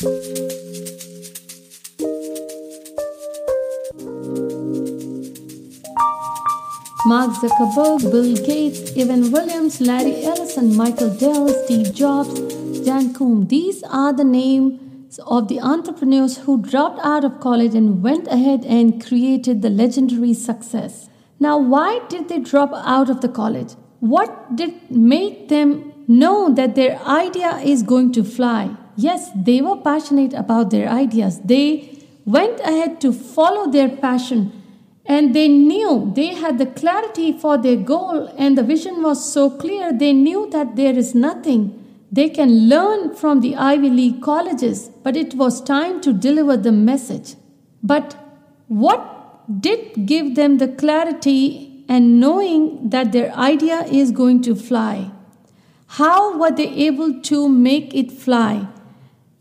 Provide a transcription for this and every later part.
Mark Zuckerberg, Bill Gates, Evan Williams, Larry Ellison, Michael Dell, Steve Jobs, Jan Koum. These are the names of the entrepreneurs who dropped out of college and went ahead and created the legendary success. Now, why did they drop out of the college? What did make them know that their idea is going to fly? Yes, they were passionate about their ideas. They went ahead to follow their passion and they knew they had the clarity for their goal, and the vision was so clear, they knew that there is nothing they can learn from the Ivy League colleges, but it was time to deliver the message. But what did give them the clarity and knowing that their idea is going to fly? How were they able to make it fly?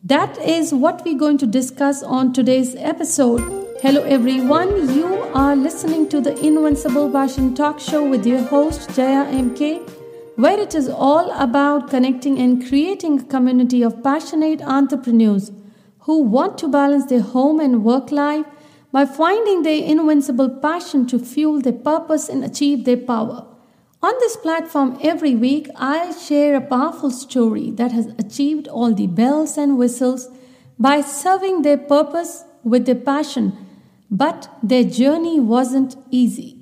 That is what we're going to discuss on today's episode. Hello, everyone. You are listening to the Invincible Passion Talk Show with your host, Jaya MK, where it is all about connecting and creating a community of passionate entrepreneurs who want to balance their home and work life by finding their invincible passion to fuel their purpose and achieve their power. On this platform, every week, I share a powerful story that has achieved all the bells and whistles by serving their purpose with their passion but their journey wasn't easy.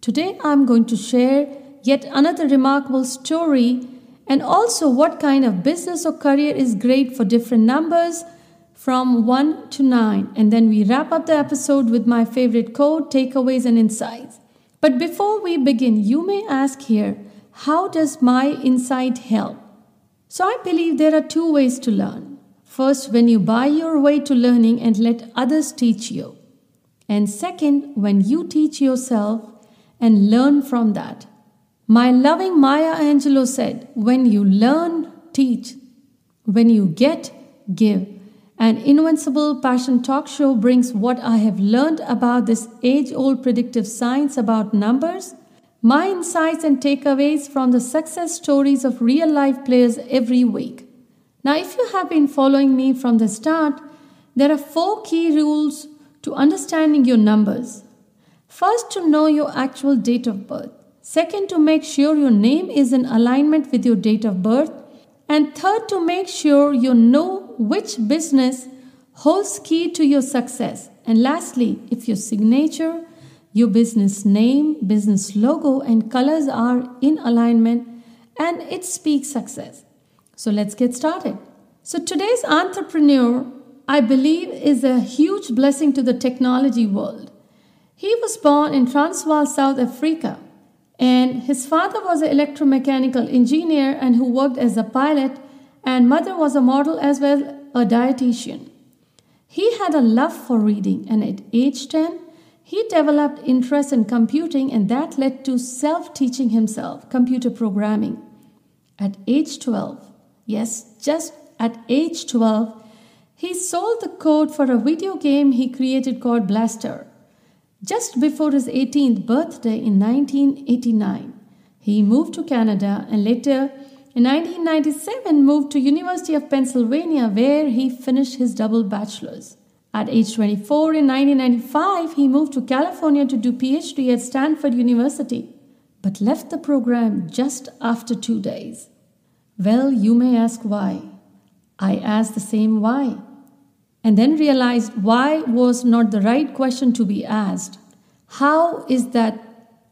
Today I'm going to share yet another remarkable story and also what kind of business or career is great for different numbers from 1 to 9. And then we wrap up the episode with my favorite quote, takeaways, and insights. But before we begin, you may ask here, how does my insight help? So I believe there are two ways to learn. First, when you buy your way to learning and let others teach you. And second, when you teach yourself and learn from that. My loving Maya Angelou said, When you learn, teach. When you get, give. An invincible passion talk show brings what I have learned about this age old predictive science about numbers, my insights and takeaways from the success stories of real life players every week. Now, if you have been following me from the start, there are four key rules to understanding your numbers. First, to know your actual date of birth. Second, to make sure your name is in alignment with your date of birth. And third, to make sure you know which business holds key to your success. And lastly, if your signature, your business name, business logo, and colors are in alignment and it speaks success. So let's get started. So today's entrepreneur I believe is a huge blessing to the technology world. He was born in Transvaal, South Africa, and his father was an electromechanical engineer and who worked as a pilot, and mother was a model as well a dietitian. He had a love for reading, and at age 10, he developed interest in computing, and that led to self teaching himself computer programming. At age 12, yes, just at age 12, he sold the code for a video game he created called Blastar. Just before his 18th birthday in 1989, he moved to Canada and later in 1997 moved to University of Pennsylvania where he finished his double bachelor's. At age 24 in 1995, he moved to California to do PhD at Stanford University, but left the program just after 2 days. Well, you may ask why. I asked the same why and then realized why was not the right question to be asked. How is that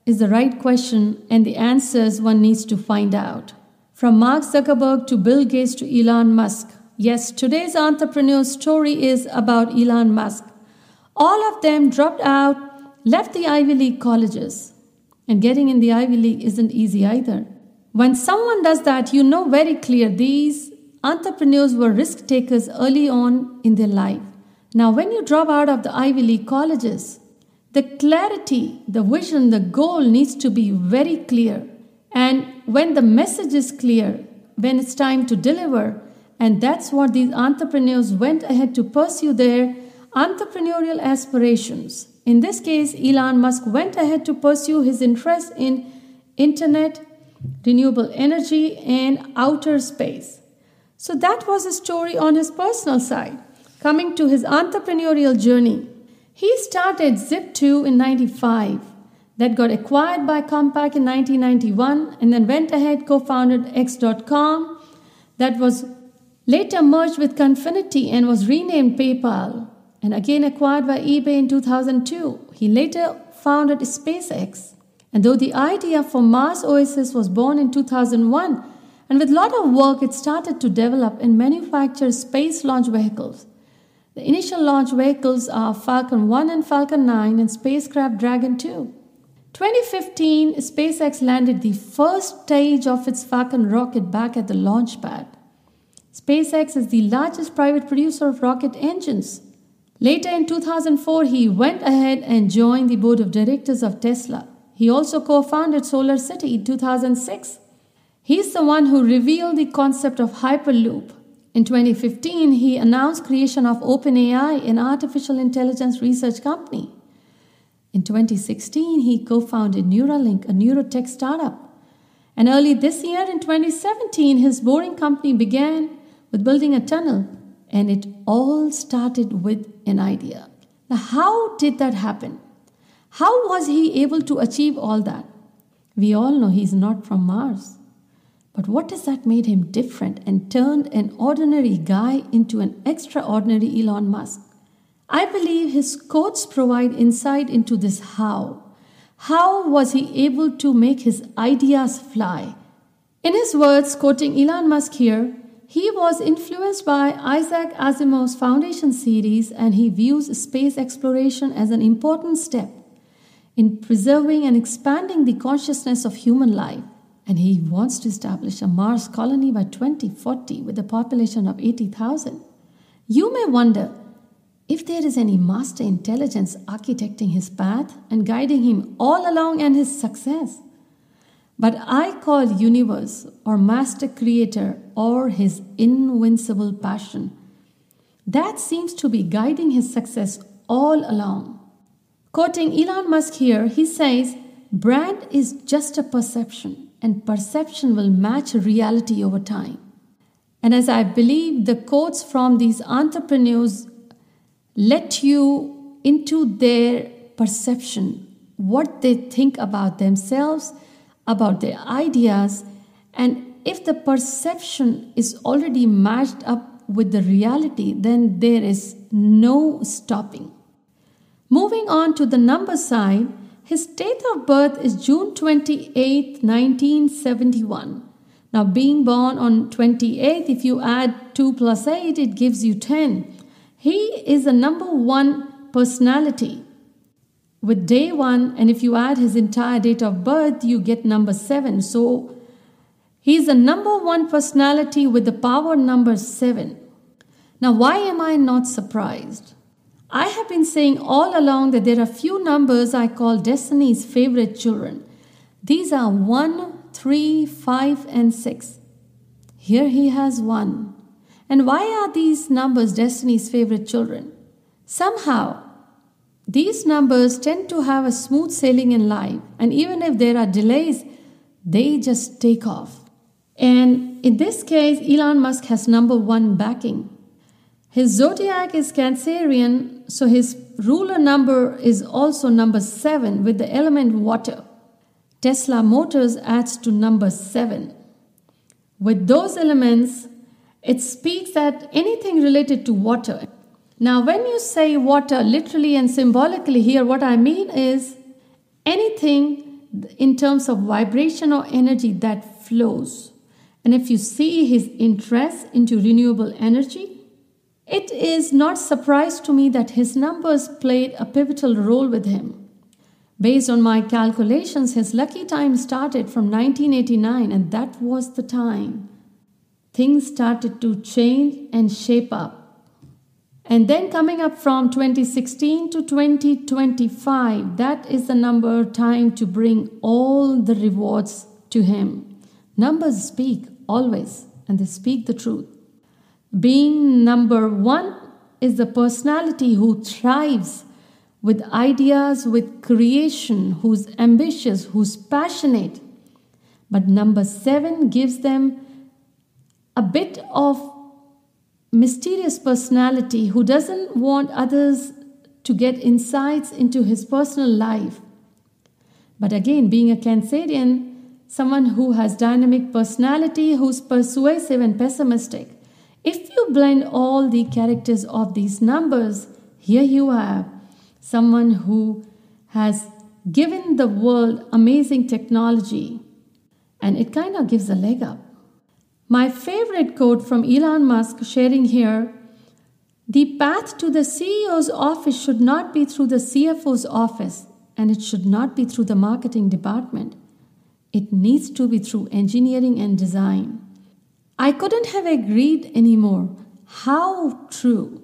is the right question and the answers one needs to find out. From Mark Zuckerberg to Bill Gates to Elon Musk. Yes, today's entrepreneur story is about Elon Musk. All of them dropped out, left the Ivy League colleges. And getting in the Ivy League isn't easy either. When someone does that, you know very clear these Entrepreneurs were risk takers early on in their life. Now, when you drop out of the Ivy League colleges, the clarity, the vision, the goal needs to be very clear. And when the message is clear, when it's time to deliver, and that's what these entrepreneurs went ahead to pursue their entrepreneurial aspirations. In this case, Elon Musk went ahead to pursue his interest in internet, renewable energy, and outer space. So that was a story on his personal side. Coming to his entrepreneurial journey, he started Zip2 in 95 that got acquired by Compaq in 1991 and then went ahead co-founded X.com that was later merged with Confinity and was renamed PayPal and again acquired by eBay in 2002. He later founded SpaceX. And though the idea for Mars Oasis was born in 2001, and with a lot of work, it started to develop and manufacture space launch vehicles. The initial launch vehicles are Falcon 1 and Falcon 9 and spacecraft Dragon 2. 2015, SpaceX landed the first stage of its Falcon rocket back at the launch pad. SpaceX is the largest private producer of rocket engines. Later in 2004, he went ahead and joined the board of directors of Tesla. He also co founded Solar City in 2006. He's the one who revealed the concept of Hyperloop. In 2015, he announced creation of OpenAI, an artificial intelligence research company. In 2016, he co founded Neuralink, a neurotech startup. And early this year, in 2017, his boring company began with building a tunnel, and it all started with an idea. Now, how did that happen? How was he able to achieve all that? We all know he's not from Mars. But what is that made him different and turned an ordinary guy into an extraordinary Elon Musk? I believe his quotes provide insight into this how. How was he able to make his ideas fly? In his words, quoting Elon Musk here, he was influenced by Isaac Asimov's Foundation series and he views space exploration as an important step in preserving and expanding the consciousness of human life. And he wants to establish a Mars colony by 2040 with a population of 80,000. You may wonder if there is any master intelligence architecting his path and guiding him all along and his success. But I call universe or master creator or his invincible passion. That seems to be guiding his success all along. Quoting Elon Musk here, he says, Brand is just a perception, and perception will match reality over time. And as I believe the quotes from these entrepreneurs let you into their perception, what they think about themselves, about their ideas, and if the perception is already matched up with the reality, then there is no stopping. Moving on to the number side, his date of birth is June 28, 1971. Now, being born on 28, if you add 2 plus 8, it gives you 10. He is a number one personality with day one, and if you add his entire date of birth, you get number seven. So he's a number one personality with the power number seven. Now, why am I not surprised? I have been saying all along that there are few numbers I call destiny's favorite children. These are 1, 3, 5, and 6. Here he has 1. And why are these numbers Destiny's favorite children? Somehow, these numbers tend to have a smooth sailing in life, and even if there are delays, they just take off. And in this case, Elon Musk has number one backing. His zodiac is Cancerian, so his ruler number is also number seven with the element water. Tesla Motors adds to number seven. With those elements, it speaks that anything related to water. Now, when you say water literally and symbolically here, what I mean is anything in terms of vibration or energy that flows. And if you see his interest into renewable energy, it is not surprise to me that his numbers played a pivotal role with him. Based on my calculations, his lucky time started from 1989, and that was the time things started to change and shape up. And then coming up from 2016 to 2025, that is the number time to bring all the rewards to Him. Numbers speak always, and they speak the truth. Being number one is the personality who thrives with ideas, with creation, who's ambitious, who's passionate. But number seven gives them a bit of mysterious personality who doesn't want others to get insights into his personal life. But again, being a Cancerian, someone who has dynamic personality, who's persuasive and pessimistic, if you blend all the characters of these numbers, here you have someone who has given the world amazing technology and it kind of gives a leg up. My favorite quote from Elon Musk sharing here the path to the CEO's office should not be through the CFO's office and it should not be through the marketing department. It needs to be through engineering and design. I couldn't have agreed anymore. How true.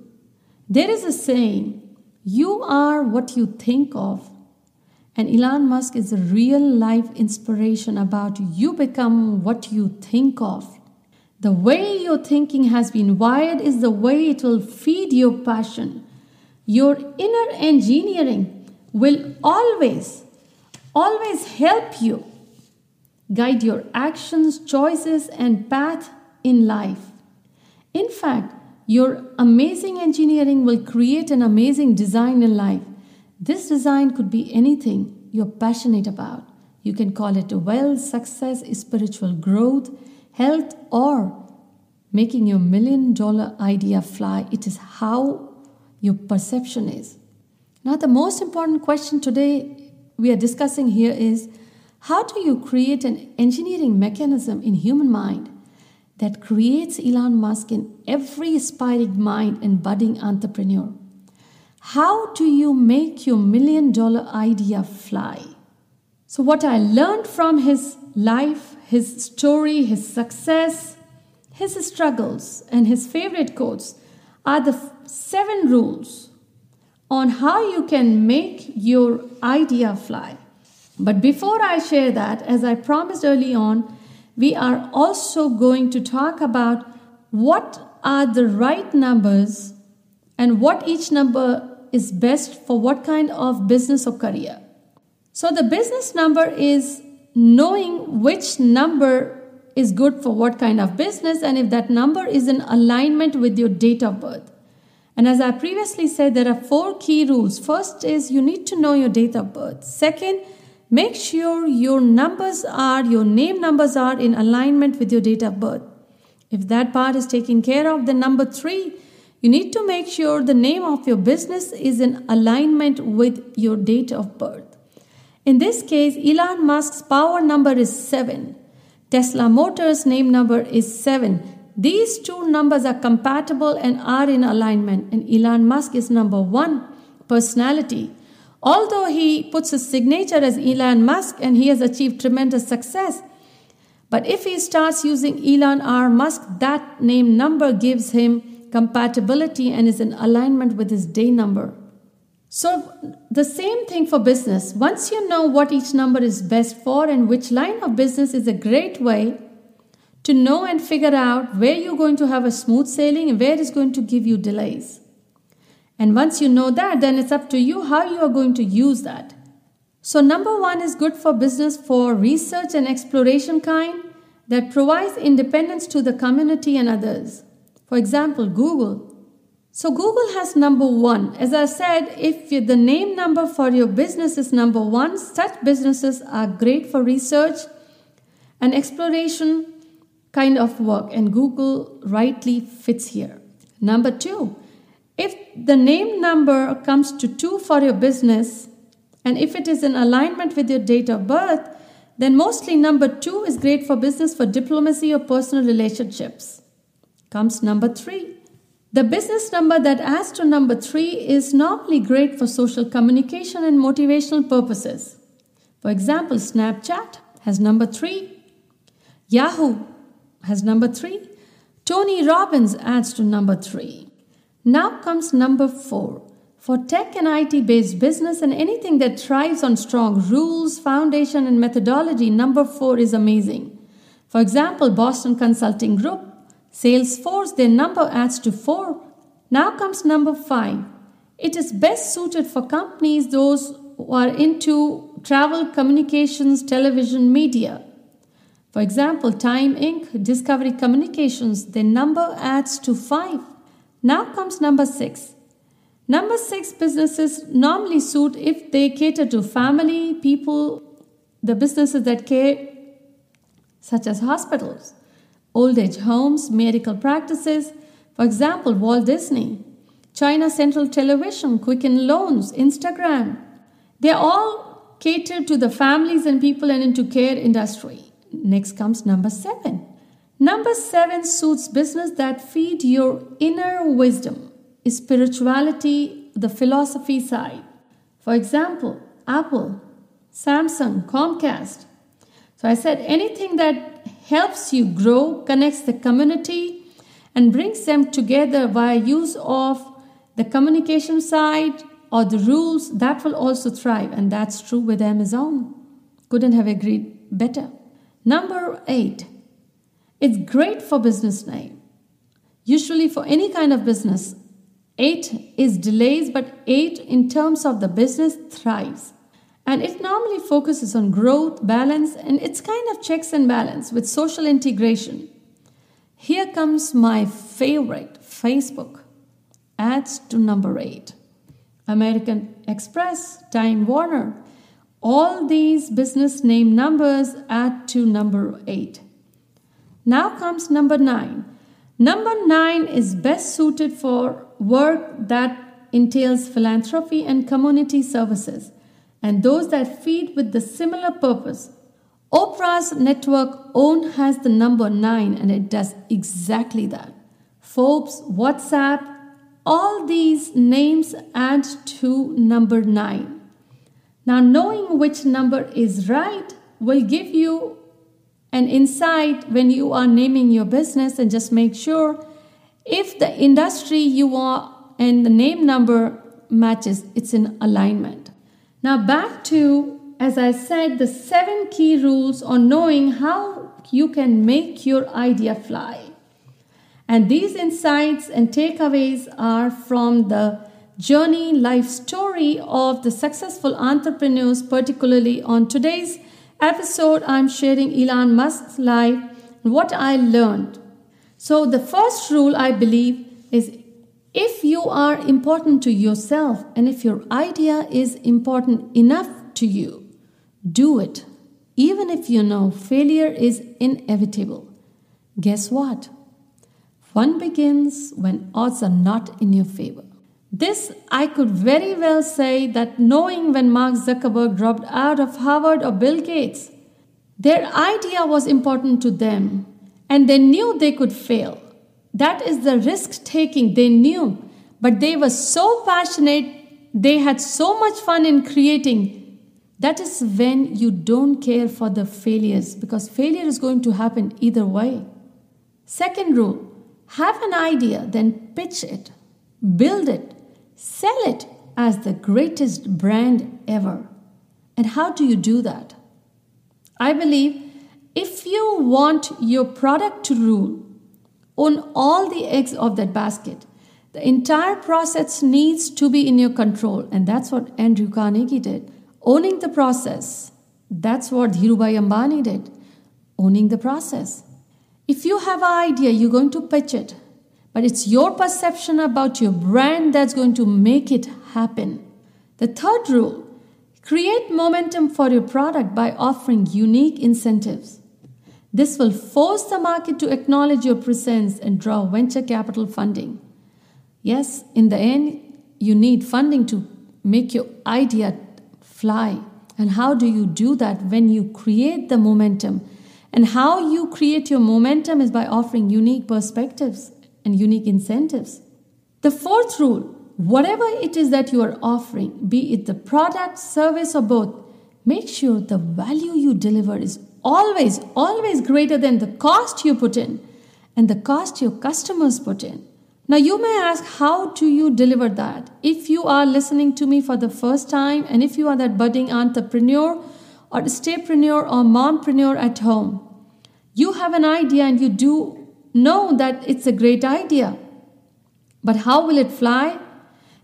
There is a saying, you are what you think of. And Elon Musk is a real life inspiration about you become what you think of. The way your thinking has been wired is the way it will feed your passion. Your inner engineering will always, always help you guide your actions, choices, and path in life. In fact, your amazing engineering will create an amazing design in life. This design could be anything you're passionate about. You can call it wealth, success, spiritual growth, health, or making your million dollar idea fly. It is how your perception is. Now, the most important question today we are discussing here is how do you create an engineering mechanism in human mind that creates Elon Musk in every aspiring mind and budding entrepreneur? How do you make your million dollar idea fly? So, what I learned from his life, his story, his success, his struggles, and his favorite quotes are the seven rules on how you can make your idea fly. But before I share that, as I promised early on, we are also going to talk about what are the right numbers and what each number is best for what kind of business or career. So, the business number is knowing which number is good for what kind of business and if that number is in alignment with your date of birth. And as I previously said, there are four key rules. First is you need to know your date of birth. Second, Make sure your numbers are, your name numbers are in alignment with your date of birth. If that part is taken care of, then number three, you need to make sure the name of your business is in alignment with your date of birth. In this case, Elon Musk's power number is 7. Tesla Motors' name number is 7. These two numbers are compatible and are in alignment. And Elon Musk is number 1, personality. Although he puts his signature as Elon Musk and he has achieved tremendous success, but if he starts using Elon R. Musk, that name number gives him compatibility and is in alignment with his day number. So, the same thing for business. Once you know what each number is best for and which line of business is a great way to know and figure out where you're going to have a smooth sailing and where is going to give you delays. And once you know that, then it's up to you how you are going to use that. So, number one is good for business for research and exploration kind that provides independence to the community and others. For example, Google. So, Google has number one. As I said, if the name number for your business is number one, such businesses are great for research and exploration kind of work, and Google rightly fits here. Number two, if the name number comes to 2 for your business, and if it is in alignment with your date of birth, then mostly number 2 is great for business for diplomacy or personal relationships. Comes number 3. The business number that adds to number 3 is normally great for social communication and motivational purposes. For example, Snapchat has number 3, Yahoo has number 3, Tony Robbins adds to number 3. Now comes number four. For tech and IT based business and anything that thrives on strong rules, foundation, and methodology, number four is amazing. For example, Boston Consulting Group, Salesforce, their number adds to four. Now comes number five. It is best suited for companies, those who are into travel, communications, television, media. For example, Time Inc., Discovery Communications, their number adds to 5. Now comes number 6. Number 6 businesses normally suit if they cater to family, people, the businesses that care, such as hospitals, old age homes, medical practices, for example, Walt Disney, China Central Television, Quicken Loans, Instagram. They all cater to the families and people and into care industry. Next comes number 7. Number 7 suits business that feed your inner wisdom, spirituality, the philosophy side. For example, Apple, Samsung, Comcast. So I said anything that helps you grow, connects the community, and brings them together via use of the communication side or the rules that will also thrive and that's true with amazon. Couldn't have agreed better. Number 8 it's great for business name. Usually for any kind of business 8 is delays but 8 in terms of the business thrives and it normally focuses on growth balance and it's kind of checks and balance with social integration here comes my favorite Facebook. Adds to number 8. American Express, Time Warner. All these business name numbers add to number 8. Now comes number 9. Number 9 is best suited for work that entails philanthropy and community services and those that feed with the similar purpose Oprah's network OWN has the number 9 and it does exactly that. Forbes, WhatsApp, all these names add to number 9. Now, knowing which number is right will give you an insight when you are naming your business and just make sure if the industry you are and the name number matches, it's in alignment. Now, back to as I said, the seven key rules on knowing how you can make your idea fly. And these insights and takeaways are from the journey life story of the successful entrepreneurs, particularly on today's episode. I'm sharing Elon Musk's life and what I learned. So, the first rule I believe is if you are important to yourself and if your idea is important enough to you, do it, even if you know failure is inevitable. Guess what? Fun begins when odds are not in your favor. This I could very well say that knowing when Mark Zuckerberg dropped out of Harvard or Bill Gates, their idea was important to them and they knew they could fail. That is the risk taking they knew, but they were so passionate, they had so much fun in creating that is when you don't care for the failures because failure is going to happen either way. Second rule have an idea, then pitch it, build it, sell it as the greatest brand ever. And how do you do that? I believe if you want your product to rule, own all the eggs of that basket. The entire process needs to be in your control, and that's what Andrew Carnegie did. Owning the process. That's what Dhirubhai Ambani did. Owning the process. If you have an idea, you're going to pitch it. But it's your perception about your brand that's going to make it happen. The third rule create momentum for your product by offering unique incentives. This will force the market to acknowledge your presence and draw venture capital funding. Yes, in the end, you need funding to make your idea fly. And how do you do that when you create the momentum? And how you create your momentum is by offering unique perspectives and unique incentives. The fourth rule whatever it is that you are offering, be it the product, service, or both, make sure the value you deliver is always, always greater than the cost you put in and the cost your customers put in. Now, you may ask, how do you deliver that? If you are listening to me for the first time, and if you are that budding entrepreneur or staypreneur or mompreneur at home, you have an idea and you do know that it's a great idea. But how will it fly?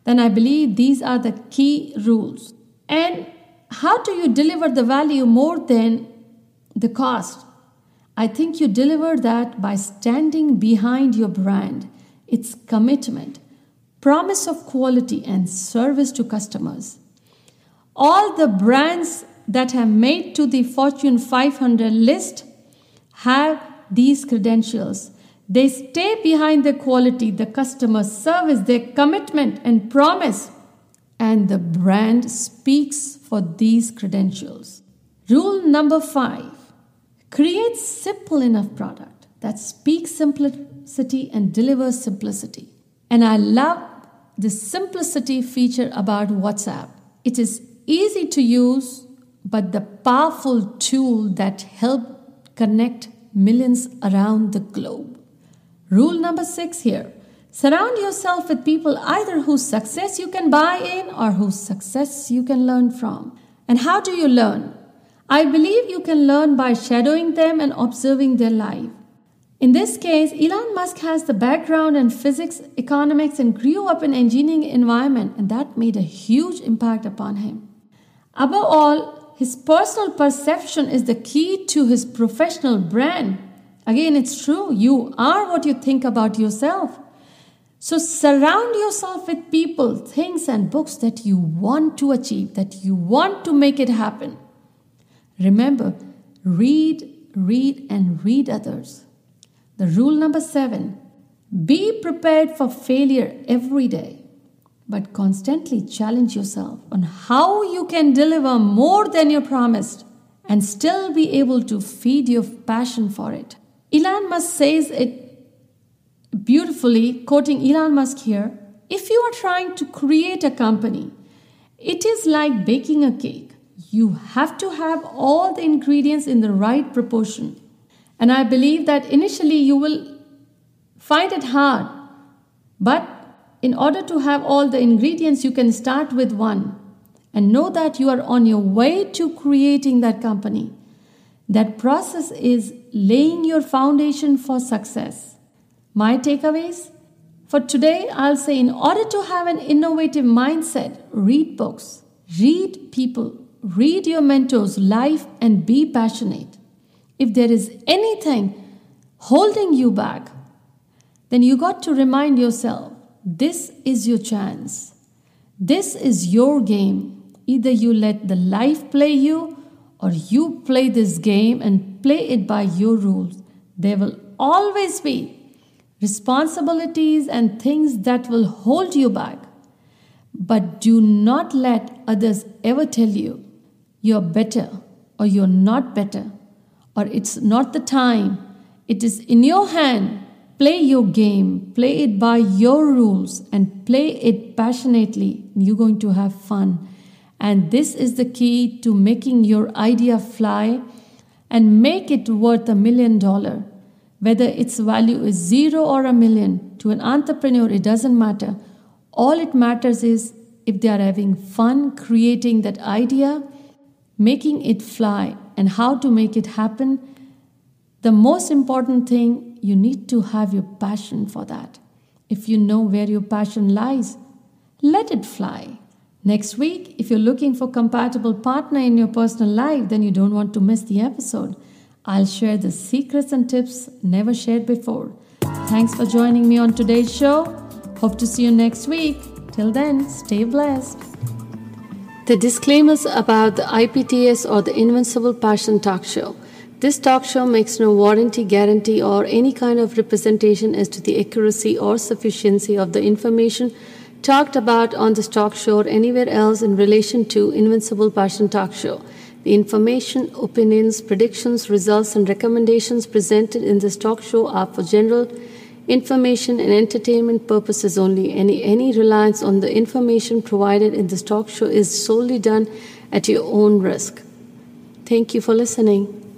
Then I believe these are the key rules. And how do you deliver the value more than the cost? I think you deliver that by standing behind your brand, its commitment, promise of quality, and service to customers. All the brands that have made to the Fortune 500 list have these credentials. They stay behind the quality, the customer service, their commitment and promise, and the brand speaks for these credentials. Rule number five create simple enough product that speaks simplicity and delivers simplicity. And I love the simplicity feature about WhatsApp. It is easy to use, but the powerful tool that help connect millions around the globe. Rule number six here surround yourself with people either whose success you can buy in or whose success you can learn from. And how do you learn? I believe you can learn by shadowing them and observing their life. In this case, Elon Musk has the background in physics, economics, and grew up in an engineering environment, and that made a huge impact upon him. Above all, his personal perception is the key to his professional brand. Again, it's true, you are what you think about yourself. So surround yourself with people, things, and books that you want to achieve, that you want to make it happen. Remember, read, read, and read others. The rule number seven be prepared for failure every day, but constantly challenge yourself on how you can deliver more than you promised and still be able to feed your passion for it. Elon Musk says it beautifully, quoting Elon Musk here if you are trying to create a company, it is like baking a cake. You have to have all the ingredients in the right proportion. And I believe that initially you will find it hard. But in order to have all the ingredients, you can start with one and know that you are on your way to creating that company. That process is laying your foundation for success. My takeaways? For today, I'll say in order to have an innovative mindset, read books, read people, read your mentor's life, and be passionate. If there is anything holding you back, then you got to remind yourself this is your chance. This is your game. Either you let the life play you or you play this game and play it by your rules. There will always be responsibilities and things that will hold you back. But do not let others ever tell you you're better or you're not better or it's not the time. It is in your hand. Play your game, play it by your rules, and play it passionately. You're going to have fun. And this is the key to making your idea fly and make it worth a million dollar. Whether its value is zero or a million, to an entrepreneur, it doesn't matter. All it matters is if they are having fun creating that idea, making it fly, and how to make it happen. The most important thing, you need to have your passion for that. If you know where your passion lies, let it fly. Next week, if you're looking for compatible partner in your personal life, then you don't want to miss the episode. I'll share the secrets and tips never shared before. Thanks for joining me on today's show. Hope to see you next week. Till then, stay blessed. The disclaimers about the IPTS or the Invincible Passion Talk Show. This talk show makes no warranty, guarantee, or any kind of representation as to the accuracy or sufficiency of the information talked about on this talk show or anywhere else in relation to Invincible Passion Talk Show. The information, opinions, predictions, results, and recommendations presented in this talk show are for general information and entertainment purposes only. Any, any reliance on the information provided in this talk show is solely done at your own risk. Thank you for listening.